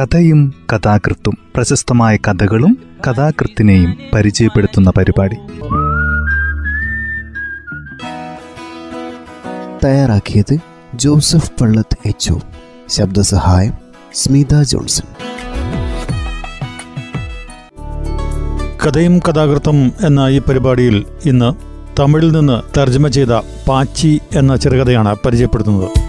കഥയും കഥാകൃത്തും പ്രശസ്തമായ കഥകളും കഥാകൃത്തിനെയും പരിചയപ്പെടുത്തുന്ന പരിപാടി. തയ്യാറാക്കിയത് ജോസഫ് പള്ളത്ത് എച്ച് ശബ്ദസഹായം സ്മിത ജോൺസൺ. കഥയും കഥാകൃത്തും എന്ന ഈ പരിപാടിയിൽ ഇന്ന് തമിഴിൽ നിന്ന് തർജമ ചെയ്ത പാച്ചി എന്ന ചെറുകഥയാണ് പരിചയപ്പെടുത്തുന്നത്.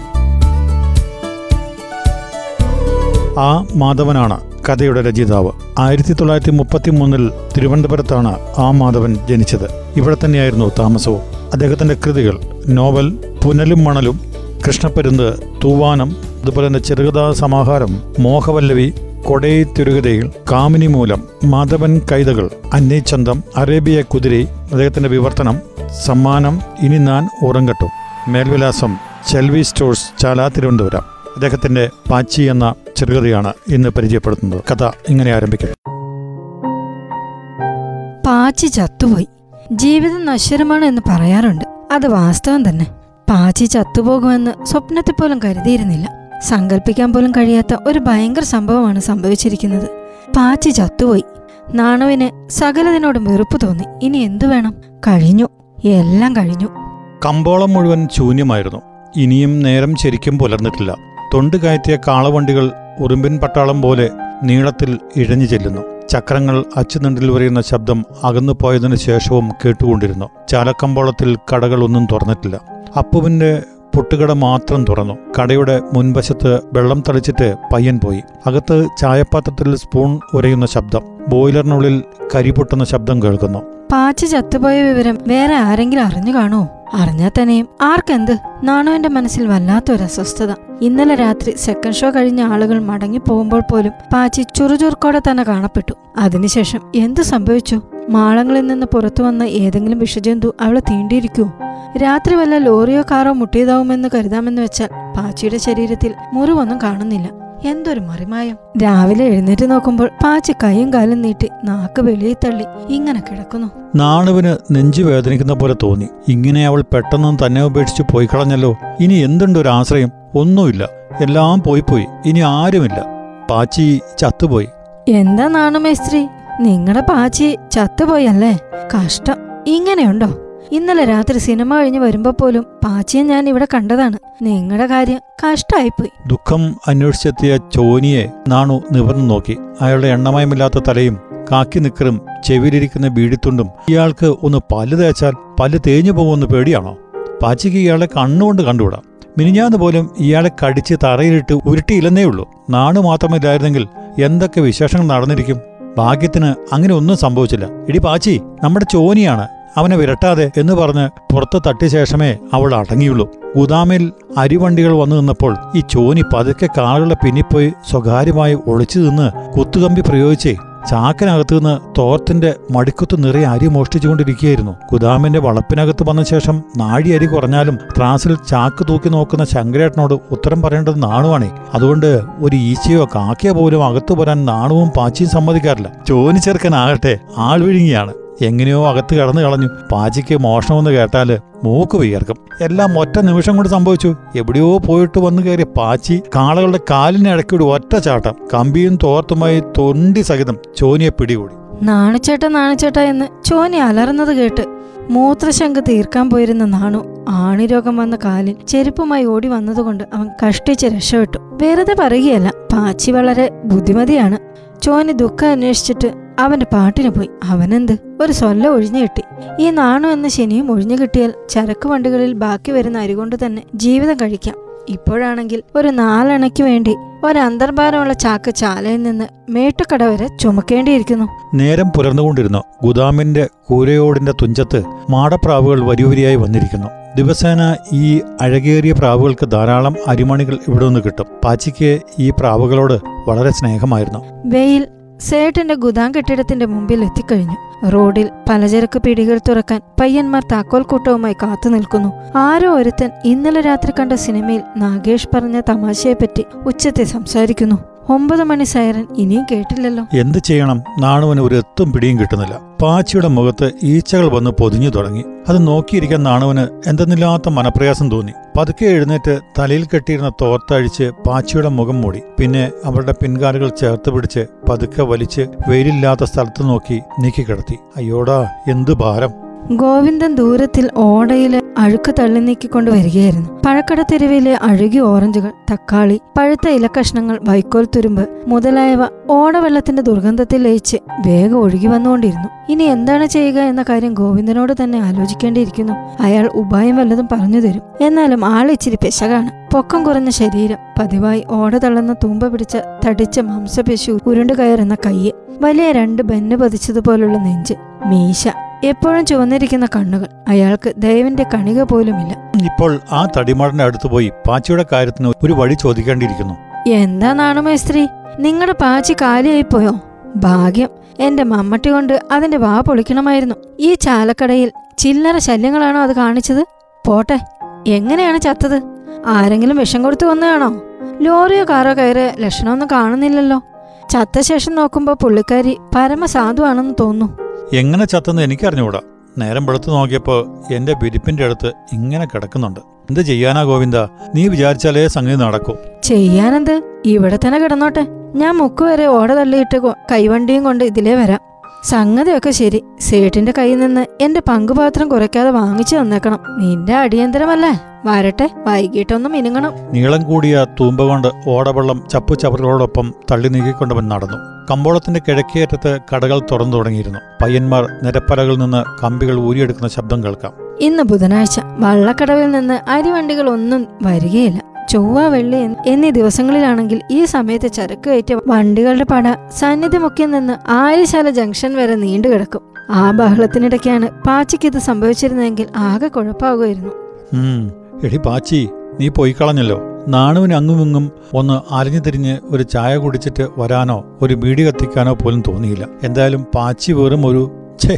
ആ മാധവനാണ് കഥയുടെ രചയിതാവ്. ആയിരത്തി തൊള്ളായിരത്തി മുപ്പത്തി മൂന്നിൽ തിരുവനന്തപുരത്താണ് ആ മാധവൻ ജനിച്ചത്. ഇവിടെ തന്നെയായിരുന്നു താമസവും. അദ്ദേഹത്തിന്റെ കൃതികൾ നോവൽ പുനലും മണലും കൃഷ്ണപ്പരുന്ത് തൂവാനം അതുപോലെ തന്നെ ചെറുകഥാ സമാഹാരം മോഹവല്ലവി കൊടൈ തിരുകഥയിൽ കാമിനി മൂലം മാധവൻ കൈതകൾ അന്നീച്ചന്തം അറേബ്യ കുതിരി അദ്ദേഹത്തിന്റെ വിവർത്തനം സമ്മാനം ഇനി ഞാൻ ഉറങ്ങട്ടും. മേൽവിലാസം ചെൽവി സ്റ്റോഴ്സ് ചാല തിരുവനന്തപുരം. അദ്ദേഹത്തിന്റെ പാച്ചി എന്ന ചെറുകഥയാണ് ഇന്ന് പരിചയപ്പെടുത്തുന്നത്. കഥ ഇങ്ങനെ ആരംഭിക്കും. പാച്ചി ചത്തുപോയി. ജീവിതം നശ്വരമാണ് എന്ന് പറയാറുണ്ട്. അത് വാസ്തവം തന്നെ. പാച്ചി ചത്തുപോകുമെന്ന് സ്വപ്നത്തിൽ പോലും കരുതിയിരുന്നില്ല. സങ്കല്പിക്കാൻ പോലും കഴിയാത്ത ഒരു ഭയങ്കര സംഭവമാണ് സംഭവിച്ചിരിക്കുന്നത്. പാച്ചി ചത്തുപോയി. നാണുവിന് സകലതിനോടും വെറുപ്പ് തോന്നി. ഇനി എന്തു വേണം? കഴിഞ്ഞു. എല്ലാം കഴിഞ്ഞു. കമ്പോളം മുഴുവൻ ശൂന്യമായിരുന്നു. ഇനിയും നേരം ശരിക്കും പുലർന്നിട്ടില്ല. തൊണ്ട് കയറ്റിയ കാളവണ്ടികൾ ഉറുമ്പിൻ പട്ടാളം പോലെ നീളത്തിൽ ഇഴഞ്ഞു ചെല്ലുന്നു. ചക്രങ്ങൾ അച്ചുനണ്ടിൽ വരയുന്ന ശബ്ദം അകന്നു പോയതിനു ശേഷവും കേട്ടുകൊണ്ടിരുന്നു. ചാലക്കമ്പോളത്തിൽ കടകളൊന്നും തുറന്നിട്ടില്ല. അപ്പുവിന്റെ പുട്ടുകട മാത്രം തുറന്നു. കടയുടെ മുൻവശത്ത് വെള്ളം തളിച്ചിട്ട് പയ്യൻ പോയി. അകത്ത് ചായപാത്രത്തിൽ സ്പൂൺ ഉരയുന്ന ശബ്ദം ബോയിലറിനുള്ളിൽ കരിപൊട്ടുന്ന ശബ്ദം കേൾക്കുന്നു. പാച്ച് ചത്തുപോയ വിവരം വേറെ ആരെങ്കിലും അറിഞ്ഞു കാണോ അറിഞ്ഞാൽ തന്നെയും ആർക്കെന്ത്? നാണുവിന്റെ മനസ്സിൽ വല്ലാത്തൊരു അസ്വസ്ഥത ഇന്നലെ രാത്രി സെക്കൻഡ് ഷോ കഴിഞ്ഞ ആളുകൾ മടങ്ങി പോകുമ്പോൾ പോലും പാച്ചി ചുറുചുറുക്കോടെ തന്നെ കാണപ്പെട്ടു. അതിനുശേഷം എന്ത് സംഭവിച്ചു? മാളങ്ങളിൽ നിന്ന് പുറത്തു വന്ന ഏതെങ്കിലും വിഷജന്തു അവളെ തീണ്ടിയിരിക്കൂ രാത്രി വല്ല ലോറിയോ കാറോ മുട്ടിയതാവുമെന്ന് കരുതാമെന്ന് വെച്ചാൽ പാച്ചിയുടെ ശരീരത്തിൽ മുറിവൊന്നും കാണുന്നില്ല. എന്തൊരു മറിമായം. രാവിലെ എഴുന്നേറ്റ് നോക്കുമ്പോൾ പാച്ചി കൈയും കാലും നീട്ടി നാക്ക് വെളിയിൽ തള്ളി ഇങ്ങനെ കിടക്കുന്നു. നാണുവിന് നെഞ്ചു വേദനിക്കുന്ന പോലെ തോന്നി. ഇങ്ങനെ അവൾ പെട്ടെന്ന് തന്നെ ഉപേക്ഷിച്ച് പോയി കളഞ്ഞല്ലോ ഇനി എന്തുണ്ട് ആശ്രയം? ഒന്നുമില്ല. എല്ലാം പോയി പോയി. ഇനി ആരുമില്ല. പാച്ചി ചത്തുപോയി. എന്താ നാണു മേസ്ത്രി? നിങ്ങളുടെ പാച്ചി ചത്തുപോയല്ലേ കഷ്ടം. ഇങ്ങനെയുണ്ടോ? ഇന്നലെ രാത്രി സിനിമ കഴിഞ്ഞ് വരുമ്പോ പോലും പാച്ചിയെ ഞാൻ ഇവിടെ കണ്ടതാണ്. നിങ്ങളുടെ കാര്യം കഷ്ടായിപ്പോയി. ദുഃഖം അന്വേഷിച്ചെത്തിയ ചോനിയെ നാണു നിവർന്നു നോക്കി. അയാളുടെ എണ്ണമയമില്ലാത്ത തലയും കാക്കി നിക്കറും ചെവിയിലിരിക്കുന്ന ബീഡിത്തുണ്ടും ഇയാൾക്ക് ഒന്ന് പല്ല് തേച്ചാൽ പല്ല് തേഞ്ഞു പോകുമെന്ന് പേടിയാണോ? പാച്ചിക്ക് ഇയാളെ കണ്ണുകൊണ്ട് കണ്ടുകൂടാ. മിനിഞ്ഞാന്ന് പോലും ഇയാളെ കടിച്ച് തറയിലിട്ട് ഉരുട്ടിയില്ലെന്നേ ഉള്ളൂ. നാണു മാത്രമില്ലായിരുന്നെങ്കിൽ എന്തൊക്കെ വിശേഷങ്ങൾ നടന്നിരിക്കും? ഭാഗ്യത്തിന് അങ്ങനെ ഒന്നും സംഭവിച്ചില്ല. ഇടി പാച്ചി നമ്മുടെ ചോനിയാണ്. അവനെ വിരട്ടാതെ എന്ന് പറഞ്ഞ് പുറത്ത് തട്ടിയ ശേഷമേ അവൾ അടങ്ങിയുള്ളൂ. ഗുദാമിൽ അരിവണ്ടികൾ വന്നു നിന്നപ്പോൾ ഈ ചോനി പതുക്കെ കാറുകളെ പിന്നിപ്പോയി സ്വകാര്യമായി ഒളിച്ചു നിന്ന് കുത്തുകമ്പി പ്രയോഗിച്ചേ ചാക്കിനകത്തു നിന്ന് തോർത്തിന്റെ മടിക്കുത്ത് നിറയെ അരി മോഷ്ടിച്ചുകൊണ്ടിരിക്കുകയായിരുന്നു. ഗുദാമിന്റെ വളപ്പിനകത്ത് വന്ന ശേഷം നാഴി അരി കുറഞ്ഞാലും ത്രാസിൽ ചാക്ക് തൂക്കി നോക്കുന്ന ശങ്കരേട്ടനോട് ഉത്തരം പറയേണ്ടത് നാണുവാണേ. അതുകൊണ്ട് ഒരു ഈച്ചയോ കാക്കയോ പോലും അകത്തു പോരാൻ നാണുവും പാച്ചിയും സമ്മതിക്കാറില്ല. ചോനി ചെറുക്കനാകട്ടെ ആൾ വിഴുങ്ങിയാണ്. എങ്ങനെയോ അകത്ത് കടന്നു കളഞ്ഞു. പാച്ചിക്ക് മോഷണമെന്ന് കേട്ടാൽ മൂക്ക് വിയർക്കും. എല്ലാം ഒറ്റ നിമിഷം കൊണ്ട് സംഭവിച്ചു. എവിടെയോ പോയിട്ട് വന്നു കയറിയ പാച്ചി കാളകളുടെ കാലിനെ ഇടയ്ക്കൂടി ഒറ്റ ചാട്ടം. കമ്പിയും തോർത്തുമായി തൊണ്ടി സഹിതം ചോനിയെ പിടികൂടി. നാണിച്ചേട്ട നാണിച്ചേട്ട എന്ന് ചോനി അലറുന്നത് കേട്ട് മൂത്രശങ്ക തീർക്കാൻ പോയിരുന്ന നാണു ആണിരോഗം വന്ന കാലിൽ ചെരുപ്പുമായി ഓടി വന്നതുകൊണ്ട് അവൻ കഷ്ടിച്ച് രക്ഷപ്പെട്ടു. വെറുതെ പറയുകയല്ല പാച്ചി വളരെ ബുദ്ധിമതിയാണ്. ചോനി ദുഃഖം അന്വേഷിച്ചിട്ട് അവന്റെ പാട്ടിന് പോയി. അവനെന്ത്? ഒരു സൊല്ല ഒഴിഞ്ഞു കിട്ടി. ഈ നാണു എന്ന ശനിയും ഒഴിഞ്ഞു കിട്ടിയാൽ ചരക്ക് വണ്ടികളിൽ ബാക്കി വരുന്ന അരികൊണ്ട് തന്നെ ജീവിതം കഴിക്കാം. ഇപ്പോഴാണെങ്കിൽ ഒരു നാലണയ്ക്ക് വേണ്ടി ഒരന്തർഭാരമുള്ള ചാക്ക് ചാലയിൽ നിന്ന് മേട്ടക്കട വരെ ചുമക്കേണ്ടിയിരിക്കുന്നു. നേരം പുലർന്നുകൊണ്ടിരുന്നു. ഗുദാമിന്റെ കൂരയോടിന്റെ തുഞ്ചത്ത് മാടപ്രാവുകൾ വരിവരിയായി വന്നിരിക്കുന്നു. ദിവസേന ഈ അഴകേറിയ പ്രാവുകൾക്ക് ധാരാളം അരിമണികൾ ഇവിടെ നിന്ന് കിട്ടും. പാച്ചിക്ക് ഈ പ്രാവുകളോട് വളരെ സ്നേഹമായിരുന്നു. വെയിൽ സേട്ടിന്റെ ഗുദാം കെട്ടിടത്തിന്റെ മുമ്പിൽ എത്തിക്കഴിഞ്ഞു. റോഡിൽ പലചരക്ക് പിടികൾ തുറക്കാൻ പയ്യന്മാർ താക്കോൽ കൂട്ടവുമായി കാത്തു നിൽക്കുന്നു. ആരോ ഒരുത്തൻ ഇന്നലെ രാത്രി കണ്ട സിനിമയിൽ നാഗേഷ് പറഞ്ഞ തമാശയെപ്പറ്റി ഉച്ചത്തെ സംസാരിക്കുന്നു. ഒമ്പത് മണി സൈറൻ ഇനിയും കേട്ടില്ലല്ലോ. എന്ത് ചെയ്യണം? നാണുവിന് ഒരു എത്തും പിടിയും കിട്ടുന്നില്ല. പാച്ചിയുടെ മുഖത്ത് ഈച്ചകൾ വന്ന് പൊതിഞ്ഞു തുടങ്ങി. അത് നോക്കിയിരിക്കാൻ നാണുവിന് എന്തെന്നില്ലാത്ത മനപ്രയാസം തോന്നി. പതുക്കെ എഴുന്നേറ്റ് തലയിൽ കെട്ടിയിരുന്ന തോർത്തഴിച്ച് പാച്ചിയുടെ മുഖം മൂടി. പിന്നെ അവരുടെ പിൻകാലുകൾ ചേർത്ത് പിടിച്ച് പതുക്കെ വലിച്ച് വെയിലില്ലാത്ത സ്ഥലത്ത് നോക്കി നീക്കി കിടത്തി അയ്യോടാ എന്ത് ഭാരം. ഗോവിന്ദൻ ദൂരത്തിൽ ഓടയിൽ അഴുക്ക് തള്ളി നീക്കിക്കൊണ്ട് വരികയായിരുന്നു. പഴക്കട തെരുവിലെ അഴുകിയ ഓറഞ്ചുകൾ തക്കാളി പഴുത്ത ഇലക്കഷ്ണങ്ങൾ വൈക്കോൽ തുരുമ്പ് മുതലായവ ഓടവെള്ളത്തിന്റെ ദുർഗന്ധത്തിൽ ലയിച്ച് വേഗം ഒഴുകി വന്നുകൊണ്ടിരുന്നു. ഇനി എന്താണ് ചെയ്യുക എന്ന കാര്യം ഗോവിന്ദനോട് തന്നെ ആലോചിക്കേണ്ടിയിരിക്കുന്നു. അയാൾ ഉപായം വല്ലതും പറഞ്ഞു തരും. എന്നാലും ആളിച്ചിരി പെശകാണ്. പൊക്കം കുറഞ്ഞ ശരീരം പതിവായി ഓട തള്ളുന്ന തൂമ്പ പിടിച്ച തടിച്ച മാംസപേശി ഉരുണ്ടു കയറുന്ന കയ്യ് വലിയ രണ്ട് ബെന്ന് പതിച്ചതുപോലുള്ള നെഞ്ച് മീശ എപ്പോഴും ചുവന്നിരിക്കുന്ന കണ്ണുകൾ. അയാൾക്ക് ദയവിന്റെ കണിക പോലുമില്ല. ഇപ്പോൾ ആ തടിമാടന്റെ അടുത്ത് പോയി പാച്ചിയുടെ കാര്യത്തിന് ഒരു വഴി ചോദിക്കേണ്ടിയിരിക്കുന്നു. എന്താ നാണുമേസ്ത്രി നിങ്ങളുടെ പാച്ചി കാലിയായിപ്പോയോ? ഭാഗ്യം. എന്റെ മമ്മട്ടി കൊണ്ട് അതിന്റെ വാ പൊളിക്കണമായിരുന്നു. ഈ ചാലക്കടയിൽ ചില്ലറ ശല്യങ്ങളാണോ അത് കാണിച്ചത്? പോട്ടെ എങ്ങനെയാണ് ചത്തത്? ആരെങ്കിലും വിഷം കൊടുത്തു വന്നതാണോ? ലോറിയോ കാറോ കയറിയ ലക്ഷണമൊന്നും കാണുന്നില്ലല്ലോ. ചത്ത ശേഷം നോക്കുമ്പോ പുള്ളിക്കാരി പരമസാധുവാണെന്ന് തോന്നുന്നു. എങ്ങനെ ചത്തെന്ന് എനിക്കറിഞ്ഞുകൂടാ. നേരം വെളുത്തു നോക്കിയപ്പോൾ എന്റെ വിരിപ്പിന്റെ അടുത്ത് ഇങ്ങനെ കിടക്കുന്നുണ്ട്. എന്ത് ചെയ്യാനാ ഗോവിന്ദ? നീ വിചാരിച്ചാലേ സംഗതി നടക്കൂ. ചെയ്യാനെന്ത്? ഇവിടെ തന്നെ കിടന്നോട്ടെ. ഞാൻ മുക്ക് വരെ ഓട തള്ളിയിട്ട് കൈവണ്ടിയും കൊണ്ട് ഇതിലേ വരാം. സംഗതിയൊക്കെ ശരി. സേട്ടിന്റെ കയ്യിൽ നിന്ന് എന്റെ പങ്കുപാത്രം കുറയ്ക്കാതെ വാങ്ങിച്ചു തന്നേക്കണം. നിന്റെ അടിയന്തരമല്ലേ? വരട്ടെ വൈകിട്ടൊന്നും ഇനുങ്ങണം നീളം കൂടിയ തൂമ്പ കൊണ്ട് ഓടവെള്ളം ചപ്പു ചവറുകളോടൊപ്പം തള്ളി നീക്കിക്കൊണ്ടവൻ നടന്നു. കമ്പോളത്തിന്റെ കിഴക്കേറ്റത്ത് കടകൾ തുറന്നു തുടങ്ങിയിരുന്നു. പയ്യന്മാർ നിരപ്പലകളിൽ നിന്ന് കമ്പികൾ ഊരിയെടുക്കുന്ന ശബ്ദം കേൾക്കാം. ഇന്ന് ബുധനാഴ്ച വള്ളക്കടവിൽ നിന്ന് അരിവണ്ടികൾ ഒന്നും വരികയില്ല. ചൊവ്വ വെള്ളി എന്നീ ദിവസങ്ങളിലാണെങ്കിൽ ഈ സമയത്ത് ചരക്ക് കയറ്റിയ വണ്ടികളുടെ പട സന്നിധിമുക്കിൽ നിന്ന് ആര്യശാല ജംഗ്ഷൻ വരെ നീണ്ടുകിടക്കും ആ ബഹളത്തിനിടയ്ക്കാണ് പാച്ചിക്ക് ഇത് സംഭവിച്ചിരുന്നെങ്കിൽ ആകെ കുഴപ്പമാകുമായിരുന്നു പാച്ചി നീ പോയി കളഞ്ഞല്ലോ. നാണുവിന് അങ്ങുമിങ്ങും ഒന്ന് അലഞ്ഞു തിരിഞ്ഞ് ഒരു ചായ കുടിച്ചിട്ട് വരാനോ ഒരു ബീഡി കത്തിക്കാനോ പോലും തോന്നിയില്ല. എന്തായാലും പാച്ചി വെറും ഒരു ഛേ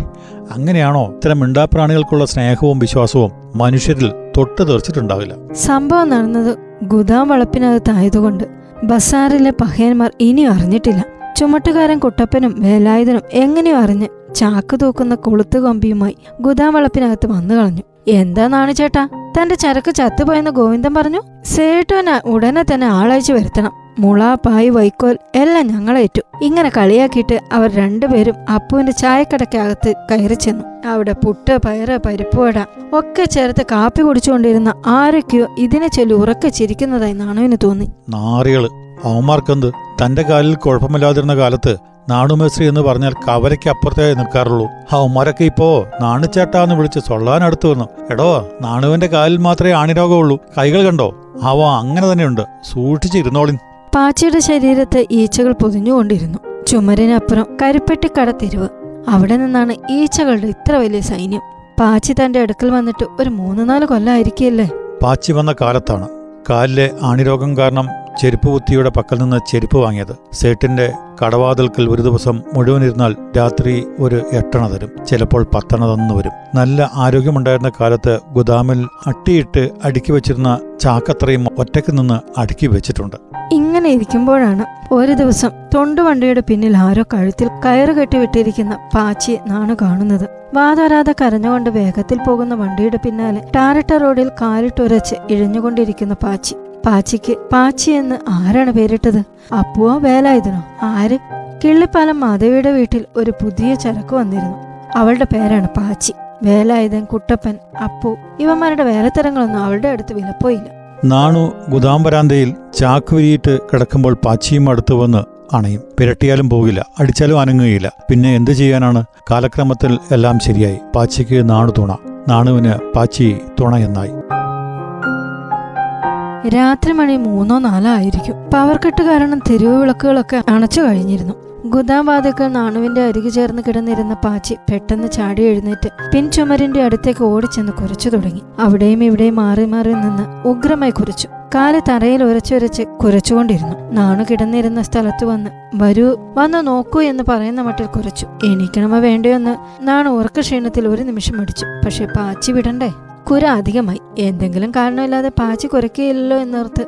അങ്ങനെയാണോ? ഇത്തരം മിണ്ടാപ്രാണികൾക്കുള്ള സ്നേഹവും വിശ്വാസവും മനുഷ്യരിൽ തൊട്ട് തെറിച്ചിട്ടുണ്ടാവില്ല. സംഭവം നടന്നത് ഗുദാം വളപ്പിനകത്തായതുകൊണ്ട് ബസാറിലെ പഹയന്മാർ ഇനിയും അറിഞ്ഞിട്ടില്ല. ചുമട്ടുകാരൻ കുട്ടപ്പനും വേലായുധനും എങ്ങനെയോ അറിഞ്ഞ് ചാക്ക് തൂക്കുന്ന കൊളുത്തുകമ്പിയുമായി ഗുദാം വളപ്പിനകത്ത് വന്നു കളഞ്ഞു എന്താന്നാണ് ചേട്ടാ? തന്റെ ചരക്ക് ചത്തുപോയെന്ന് ഗോവിന്ദൻ പറഞ്ഞു. സേട്ടുവിന് ഉടനെ തന്നെ ആളയച്ചു വരുത്തണം. മുള പായ് വൈക്കോൽ എല്ലാം ഞങ്ങളേറ്റു ഇങ്ങനെ കളിയാക്കിയിട്ട് അവർ രണ്ടുപേരും അപ്പുവിന്റെ ചായക്കടക്കകത്ത് കയറി ചെന്നു. അവിടെ പുട്ട് പയറ് പരിപ്പുവട ഒക്കെ ചേർത്ത് കാപ്പി കുടിച്ചുകൊണ്ടിരുന്ന ആരൊക്കെയോ ഇതിനെ ചൊല്ലി ഉറക്കെ ചിരിക്കുന്നതായി നാണുവിന് തോന്നി. നാറികൾ. അവന്മാർക്കെന്ത്? തന്റെ കാലിൽ കുഴപ്പമില്ലാതിരുന്ന കാലത്ത് നാണുമേശ്രീ എന്ന് പറഞ്ഞാൽ കവലയ്ക്ക് അപ്പുറത്തേ നിൽക്കാറുള്ളൂ. അവന്മാരൊക്കെ ഇപ്പോ നാണുചേട്ടാന്ന് വിളിച്ച് സൊള്ളാനടുത്ത് വന്നു. എടോ നാണുവിന്റെ കാലിൽ മാത്രമേ ആണിരോഗമുള്ളൂ. കൈകൾ കണ്ടോ? അവ അങ്ങനെ തന്നെയുണ്ട്. സൂക്ഷിച്ചിരുന്നോളിൻ. പാച്ചയുടെ ശരീരത്ത് ഈച്ചകൾ പൊതിഞ്ഞുകൊണ്ടിരുന്നു. ചുമരിനപ്പുറം കരുപ്പെട്ടി കടത്തിരുവ് അവിടെ നിന്നാണ് ഈച്ചകളുടെ ഇത്ര വലിയ സൈന്യം. പാച്ചി തന്റെ അടുക്കൽ വന്നിട്ട് ഒരു മൂന്ന് നാല് കൊല്ലമായിരിക്കില്ലേ പാച്ചി വന്ന കാലത്താണ്. കാലിലെ ആണിരോഗം കാരണം ചെരുപ്പ് കുത്തിയുടെ പക്കൽ നിന്ന് ചെരുപ്പ് വാങ്ങിയത്. സേട്ടിന്റെ കടവാതിൽക്കൽ ഒരു ദിവസം മുഴുവൻ ഇരുന്നാൽ രാത്രി ഒരു എട്ടണ തരും. ചിലപ്പോൾ പത്തണ തന്നു വരും. നല്ല ആരോഗ്യമുണ്ടായിരുന്ന കാലത്ത് ഗുദാമിൽ അട്ടിയിട്ട് അടുക്കി വെച്ചിരുന്ന ചാക്കത്രയും ഒറ്റയ്ക്ക് നിന്ന് അടുക്കി വെച്ചിട്ടുണ്ട്. ഇങ്ങനെ ഇരിക്കുമ്പോഴാണ് ഒരു ദിവസം തൊണ്ടുവണ്ടിയുടെ പിന്നിൽ ആരോ കഴുത്തിൽ കയറ് കെട്ടിവിട്ടിരിക്കുന്ന പാച്ചി നാണു കാണുന്നത്. വാതോരാതെ കരഞ്ഞുകൊണ്ട് വേഗത്തിൽ പോകുന്ന വണ്ടിയുടെ പിന്നാലെ ടാരട്ട റോഡിൽ കാലിട്ടുരച്ച് ഇഴഞ്ഞുകൊണ്ടിരിക്കുന്ന പാച്ചി. പാച്ചിക്ക് പാച്ചി എന്ന് ആരാണ് പേരിട്ടത്? അപ്പുവോ വേലായുധനോ? ആര്? കിള്ളിപ്പാലം മാധവിയുടെ വീട്ടിൽ ഒരു പുതിയ ചരക്ക് വന്നിരുന്നു. അവളുടെ പേരാണ് പാച്ചി. വേലായുധൻ കുട്ടപ്പൻ അപ്പു ഇവന്മാരുടെ വേലത്തരങ്ങളൊന്നും അവളുടെ അടുത്ത് വിലപ്പോയില്ല. നാണു ഗുദാംബരാന്തയിൽ ചാക്ക് വിരിയിട്ട് കിടക്കുമ്പോൾ പാച്ചിയും അടുത്ത് വന്ന് അണയും. പിരട്ടിയാലും പോകില്ല അടിച്ചാലും അനങ്ങുകയില്ല. പിന്നെ എന്തു ചെയ്യാനാണ്? കാലക്രമത്തിൽ എല്ലാം ശരിയായി. പാച്ചിക്ക് നാണു തുണ. നാണുവിന് പാച്ചി തുണ എന്നായി. രാത്രി മണി മൂന്നോ നാലോ ആയിരിക്കും. പവർ കട്ട് കാരണം തെരുവ് വിളക്കുകളൊക്കെ അണച്ചു കഴിഞ്ഞിരുന്നു. ഗുദാം വാതിക്കൽ നാണുവിന്റെ അരികു ചേർന്ന് കിടന്നിരുന്ന പാച്ചി പെട്ടെന്ന് ചാടി എഴുന്നേറ്റ് പിൻചുമരിന്റെ അടുത്തേക്ക് ഓടിച്ചെന്ന് കുരച്ചു തുടങ്ങി. അവിടെയും ഇവിടെയും മാറി മാറി നിന്ന് ഉഗ്രമായി കുരച്ചു. കാൽ തറയിൽ ഉരച്ചുരച്ച് കുരച്ചുകൊണ്ടിരുന്നു. നാണു കിടന്നിരുന്ന സ്ഥലത്ത് വന്ന് വരൂ വന്ന് നോക്കൂ എന്ന് പറയുന്ന മട്ടിൽ കുരച്ചു. എണീക്കണമോ വേണ്ടയോ എന്ന് നാണു ഉറക്ക ക്ഷീണത്തിൽ ഒരു നിമിഷം അടിച്ചു. പക്ഷെ പാച്ചി വിടണ്ടേ? കുര അധികമായി. എന്തെങ്കിലും കാരണമില്ലാതെ പാച്ചി കുരക്കുകയില്ലല്ലോ എന്നോർത്ത്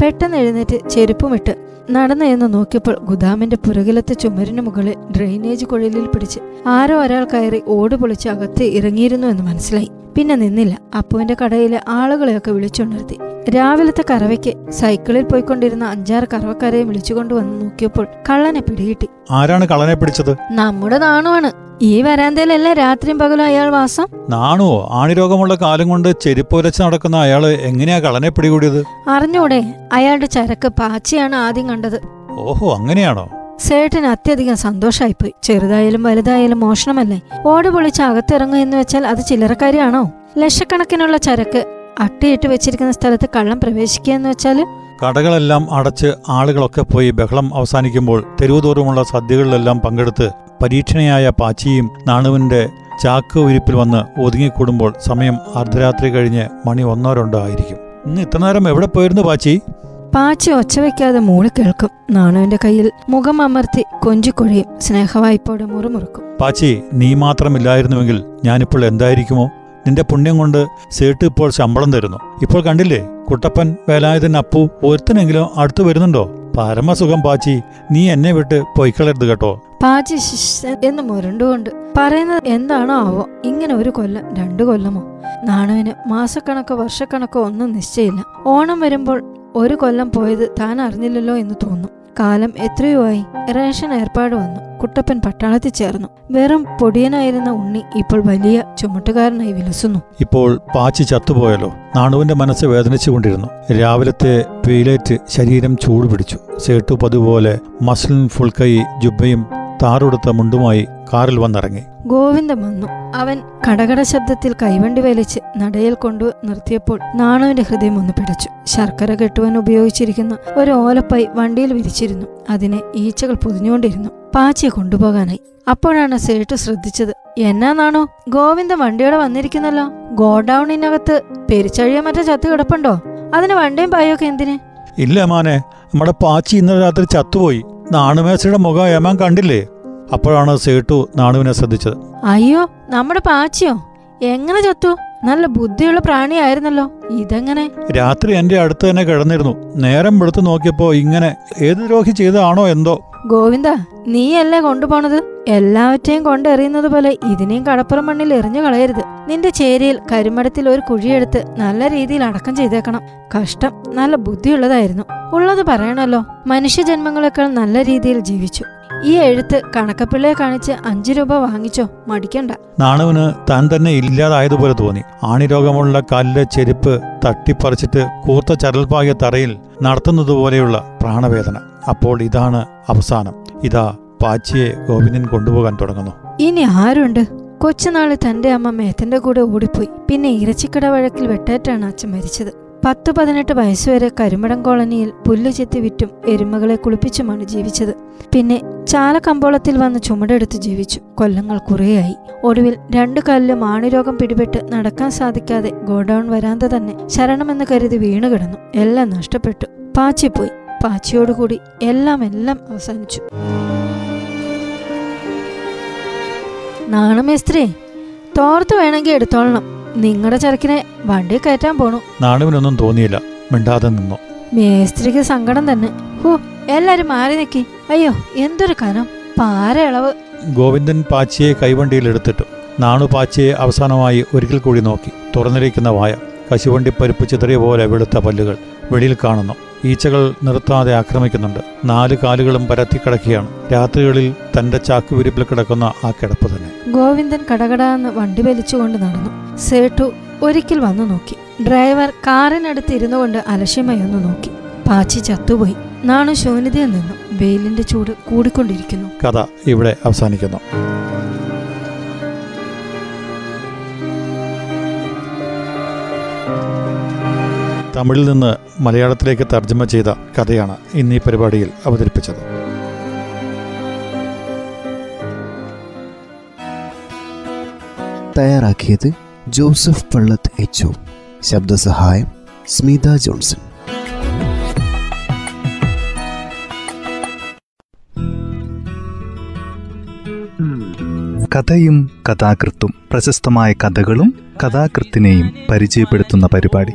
പെട്ടെന്ന് എഴുന്നേറ്റ് ചെരുപ്പുമിട്ട് നടന്നു എന്ന് നോക്കിയപ്പോൾ ഗുദാമിന്റെ പുറകിലത്തെ ചുമരിന് മുകളിൽ ഡ്രെയിനേജ് കുഴലിൽ പിടിച്ച് ആരോ ഒരാൾ കയറി ഓട് പൊളിച്ച് അകത്ത് ഇറങ്ങിയിരുന്നു എന്ന് മനസ്സിലായി. പിന്നെ നിന്നില്ല. അപ്പുവിന്റെ കടയിലെ ആളുകളെയൊക്കെ വിളിച്ചുണർത്തി രാവിലത്തെ കറവയ്ക്ക് സൈക്കിളിൽ പോയിക്കൊണ്ടിരുന്ന അഞ്ചാറ് കറവക്കാരെയും വിളിച്ചുകൊണ്ടുവന്ന് നോക്കിയപ്പോൾ കള്ളനെ പിടികിട്ടി. ആരാണ് കള്ളനെ പിടിച്ചത്? നമ്മുടെ നാണുവാണ്. ഈ വരാന്തയിലല്ല രാത്രിയും പകലും അയാൾ വാസം? നാണുവോ? ആണിരോഗമുള്ള കാലം കൊണ്ട് ചെരുപ്പ് ഉരച്ച് നടക്കുന്ന അയാൾ എങ്ങനെയാ കള്ളനെ പിടികൂടിയത്? അറിഞ്ഞൂടെ അയാളുടെ ചരക്ക് പാച്ചയാണ് ആദ്യം കണ്ടത്. ഓഹോ അങ്ങനെയാണോ? സേട്ടിന് അത്യധികം സന്തോഷമായിപ്പോയി ചെറുതായാലും വലുതായാലും മോഷണമല്ലേ? ഓട് പൊളിച്ച് അകത്തിറങ്ങുക എന്ന് വെച്ചാൽ അത് ചില്ലറക്കാരിയാണോ? ലക്ഷക്കണക്കിനുള്ള ചരക്ക് അട്ടിയിട്ട് വെച്ചിരിക്കുന്ന സ്ഥലത്ത് കള്ളം പ്രവേശിക്കുക എന്ന് വെച്ചാൽ കടകളെല്ലാം അടച്ച് ആളുകളൊക്കെ പോയി ബഹളം അവസാനിക്കുമ്പോൾ തെരുവുതോറുമുള്ള സദ്യകളിലെല്ലാം പങ്കെടുത്ത് പരീക്ഷണയായ പാച്ചിയും നാണുവിന്റെ ചാക്ക് ഉരിപ്പിൽ വന്ന് ഒതുങ്ങിക്കൂടുമ്പോൾ സമയം അർദ്ധരാത്രി കഴിഞ്ഞ് മണി ഒന്നോ രണ്ടോ ആയിരിക്കും. ഇന്ന് ഇത്ര നേരം എവിടെ പോയിരുന്നു പാച്ചി? പാച്ചി ഒച്ച വയ്ക്കാതെ മൂളി കേൾക്കും. നാണുവിന്റെ കയ്യിൽ മുഖം അമർത്തി കൊഞ്ചിക്കൊഴിയും സ്നേഹവായ്പോടെ മുറുമുറുക്കും. പാച്ചി നീ മാത്രമില്ലായിരുന്നുവെങ്കിൽ ഞാനിപ്പോൾ എന്തായിരിക്കുമോ? നിന്റെ പുണ്യം കൊണ്ട് സേട്ട് ഇപ്പോൾ ശമ്പളം തരുന്നു. ഇപ്പോൾ കണ്ടില്ലേ കുട്ടപ്പൻ വേലായുധൻ അപ്പു ഒരുത്തനെങ്കിലും അടുത്തു വരുന്നുണ്ടോ? പരമസുഖം പാച്ചി നീ എന്നെ വിട്ട് പൊയ്ക്കളരുത് കേട്ടോ. പാച്ചി ശിഷ്യൻ എന്ന് മുരണ്ടുകൊണ്ട് പറയുന്നത് എന്താണോ ആവോ ഇങ്ങനെ ഒരു കൊല്ലം രണ്ടു കൊല്ലമോ? നാണുവിന് മാസക്കണക്കോ വർഷക്കണക്കോ ഒന്നും നിശ്ചയില്ല ഓണം വരുമ്പോൾ ഒരു കൊല്ലം പോയത് താൻ അറിഞ്ഞില്ലല്ലോ എന്ന് തോന്നും. കാലം എത്രയോ ആയി റേഷൻ ഏർപ്പാട് വന്നു. കുട്ടപ്പൻ പട്ടാളത്തിൽ ചേർന്നു. വെറും പൊടിയനായിരുന്ന ഉണ്ണി ഇപ്പോൾ വലിയ ചുമട്ടുകാരനായി വിലസുന്നു. ഇപ്പോൾ പാച്ചി ചത്തുപോയല്ലോ. നാണുവിന്റെ മനസ്സ് വേദനിച്ചുകൊണ്ടിരുന്നു. രാവിലത്തെ വെയിലേറ്റ് ശരീരം ചൂട് പിടിച്ചു സേട്ടു പതുപോലെ മസ്ലിൻ ഫുൾക്കൈ ജുബയും താറുടുത്ത മുണ്ടുമായി കാറിൽ വന്നിറങ്ങി. ഗോവിന്ദൻ വന്നു. അവൻ കടകട ശബ്ദത്തിൽ കൈവണ്ടി വലിച്ച് നടയിൽ കൊണ്ടു നിർത്തിയപ്പോൾ നാണുവിന്റെ ഹൃദയം ഒന്ന് പിടച്ചു. ശർക്കര കെട്ടുവാൻ ഉപയോഗിച്ചിരിക്കുന്ന ഒരു ഓലപ്പൈ വണ്ടിയിൽ വിരിച്ചിരുന്നു. അതിനെ ഈച്ചകൾ പൊതിഞ്ഞുകൊണ്ടിരുന്നു. പാച്ചിയെ കൊണ്ടുപോകാനായി. അപ്പോഴാണ് സേട്ടു ശ്രദ്ധിച്ചത് എന്നാണോ ഗോവിന്ദ വണ്ടിയോടെ വന്നിരിക്കുന്നല്ലോ. ഗോഡൌണിനകത്ത് പെരിച്ചഴിയ മറ്റേ ചത്തു കിടപ്പുണ്ടോ? അതിന് വണ്ടിയും പായൊക്കെ എന്തിന്? ഇല്ല മാനെ നമ്മുടെ പാച്ചി ഇന്നലെ രാത്രി ചത്തുപോയി. നാണുമേശയുടെ മുഖം ഏമാൻ കണ്ടില്ലേ? അപ്പോഴാണ് സേട്ടു നാണുവിനെ ശ്രദ്ധിച്ചത്. അയ്യോ നമ്മുടെ പാച്ചിയോ? എങ്ങനെ ചത്തു? നല്ല ബുദ്ധിയുള്ള പ്രാണിയായിരുന്നല്ലോ. ഇതെങ്ങനെ? രാത്രി എന്റെ അടുത്ത് തന്നെ കിടന്നിരുന്നു. നേരം വെളുത്ത് നോക്കിയപ്പോ ഇങ്ങനെ ഏത് ദ്രോഹി ചെയ്തതാണോ എന്തോ. ഗോവിന്ദ നീയല്ലേ കൊണ്ടുപോണത്? എല്ലാവറ്റെയും കൊണ്ടെറിയുന്നത് പോലെ ഇതിനെയും കടപ്പുറം മണ്ണിൽ എറിഞ്ഞു കളയരുത്. നിന്റെ ചേരിയിൽ കരിമടത്തിൽ ഒരു കുഴിയെടുത്ത് നല്ല രീതിയിൽ അടക്കം ചെയ്തേക്കണം. കഷ്ടം നല്ല ബുദ്ധിയുള്ളതായിരുന്നു. ഉള്ളത് പറയണല്ലോ. മനുഷ്യജന്മങ്ങളെക്കാൾ നല്ല രീതിയിൽ ജീവിച്ചു. ഈ എഴുത്ത് കണക്കപ്പിള്ളയെ കാണിച്ച് അഞ്ചു രൂപ വാങ്ങിച്ചോ? മടിക്കണ്ട. നാണുവിന് താൻ തന്നെ ഇല്ലാതായതുപോലെ തോന്നി. ആണിരോഗമുള്ള കാലിലെ ചെരുപ്പ് തട്ടിപ്പറിച്ചിട്ട് കൂർത്ത ചരൽപാകിയ തറയിൽ നടത്തുന്നതുപോലെയുള്ള പ്രാണവേദന. അപ്പോൾ ഇതാണ് അവസാനം. ഇതാ പാച്ചിയെ ഗോവിന്ദൻ കൊണ്ടുപോകാൻ തുടങ്ങുന്നു. ഇനി ആരുണ്ട്? കൊച്ചുനാൾ തന്റെ അമ്മ മേത്തന്റെ കൂടെ ഓടിപ്പോയി. പിന്നെ ഇറച്ചിക്കട വഴക്കിൽ വെട്ടേറ്റാണ് അച്ഛൻ മരിച്ചത്. പത്ത് പതിനെട്ട് വയസ്സുവരെ കരിമടം കോളനിയിൽ പുല്ല് ചെത്തി വിറ്റും എരുമകളെ കുളിപ്പിച്ചുമാണ് ജീവിച്ചത്. പിന്നെ ചാലക്കമ്പോളത്തിൽ വന്ന് ചുമടെടുത്ത് ജീവിച്ചു. കൊല്ലങ്ങൾ കുറേയായി. ഒടുവിൽ രണ്ടു കാലിലും ആണിരോഗം പിടിപെട്ട് നടക്കാൻ സാധിക്കാതെ ഗോഡൌൺ വരാന്ത തന്നെ ശരണമെന്ന് കരുതി വീണു കിടന്നു എല്ലാം നഷ്ടപ്പെട്ടു. പാച്ചിപ്പോയി. പാച്ചിയോടുകൂടി എല്ലാം എല്ലാം അവസാനിച്ചു. നാണമേസ്ത്രി തോർത്ത് വേണമെങ്കിൽ എടുത്തോളണം. നിങ്ങളുടെ ചരക്കിനെ വണ്ടി കയറ്റാൻ പോണു. നാണുവിനൊന്നും തോന്നിയില്ല. മിണ്ടാതെ നിന്നു. മേസ്ത്രിക്ക് സങ്കടം തന്നെ. ഹോ എല്ലാരും മാറി നിക്കി. അയ്യോ എന്തൊരു കനം. പാര ഇളവ്. ഗോവിന്ദൻ പാച്ചിയെ കൈവണ്ടിയിൽ എടുത്തിട്ടു. നാണു പാച്ചിയെ അവസാനമായി ഒരിക്കൽ കൂടി നോക്കി. തുറന്നിരിക്കുന്ന വായ. കശുവണ്ടി പരിപ്പ് ചിതറിയ പോലെ വെളുത്ത പല്ലുകൾ. വെളിയിൽ കാണുന്നു. ഈച്ചകൾ നിർത്താതെ ആക്രമിക്കുന്നുണ്ട്. നാല് കാലുകളും പരത്തി കിടക്കുകയാണ് രാത്രികളിൽ തന്റെ ചാക്കുവിരിപ്പിൽ കിടക്കുന്ന ആ കിടപ്പ് തന്നെ. ഗോവിന്ദൻ കടകടാന്ന് വണ്ടി വലിച്ചുകൊണ്ട് നടന്നു. സേട്ടു ഒരിക്കൽ വന്നു നോക്കി. ഡ്രൈവർ കാറിനടുത്ത് ഇരുന്നു കൊണ്ട് അലക്ഷ്യമായി ഒന്ന് നോക്കി. പാച്ചി ചത്തുപോയി. നാണു ശൂന്യതയിൽ നിന്നു. വെയിലിന്റെ ചൂട് കൂടിക്കൊണ്ടിരിക്കുന്നു. കഥ ഇവിടെ അവസാനിക്കുന്നു. തമിഴിൽ നിന്ന് മലയാളത്തിലേക്ക് തർജമ ചെയ്ത കഥയാണ് ഇന്ന് ഈ പരിപാടിയിൽ അവതരിപ്പിച്ചത്. തയ്യാറാക്കിയത് ജോസഫ് പള്ളത്ത് എച്ച് ശബ്ദസഹായം സ്മിത ജോൺസൺ. കഥയും കഥാകൃത്തും പ്രശസ്തമായ കഥകളും കഥാകൃത്തിനെയും പരിചയപ്പെടുത്തുന്ന പരിപാടി.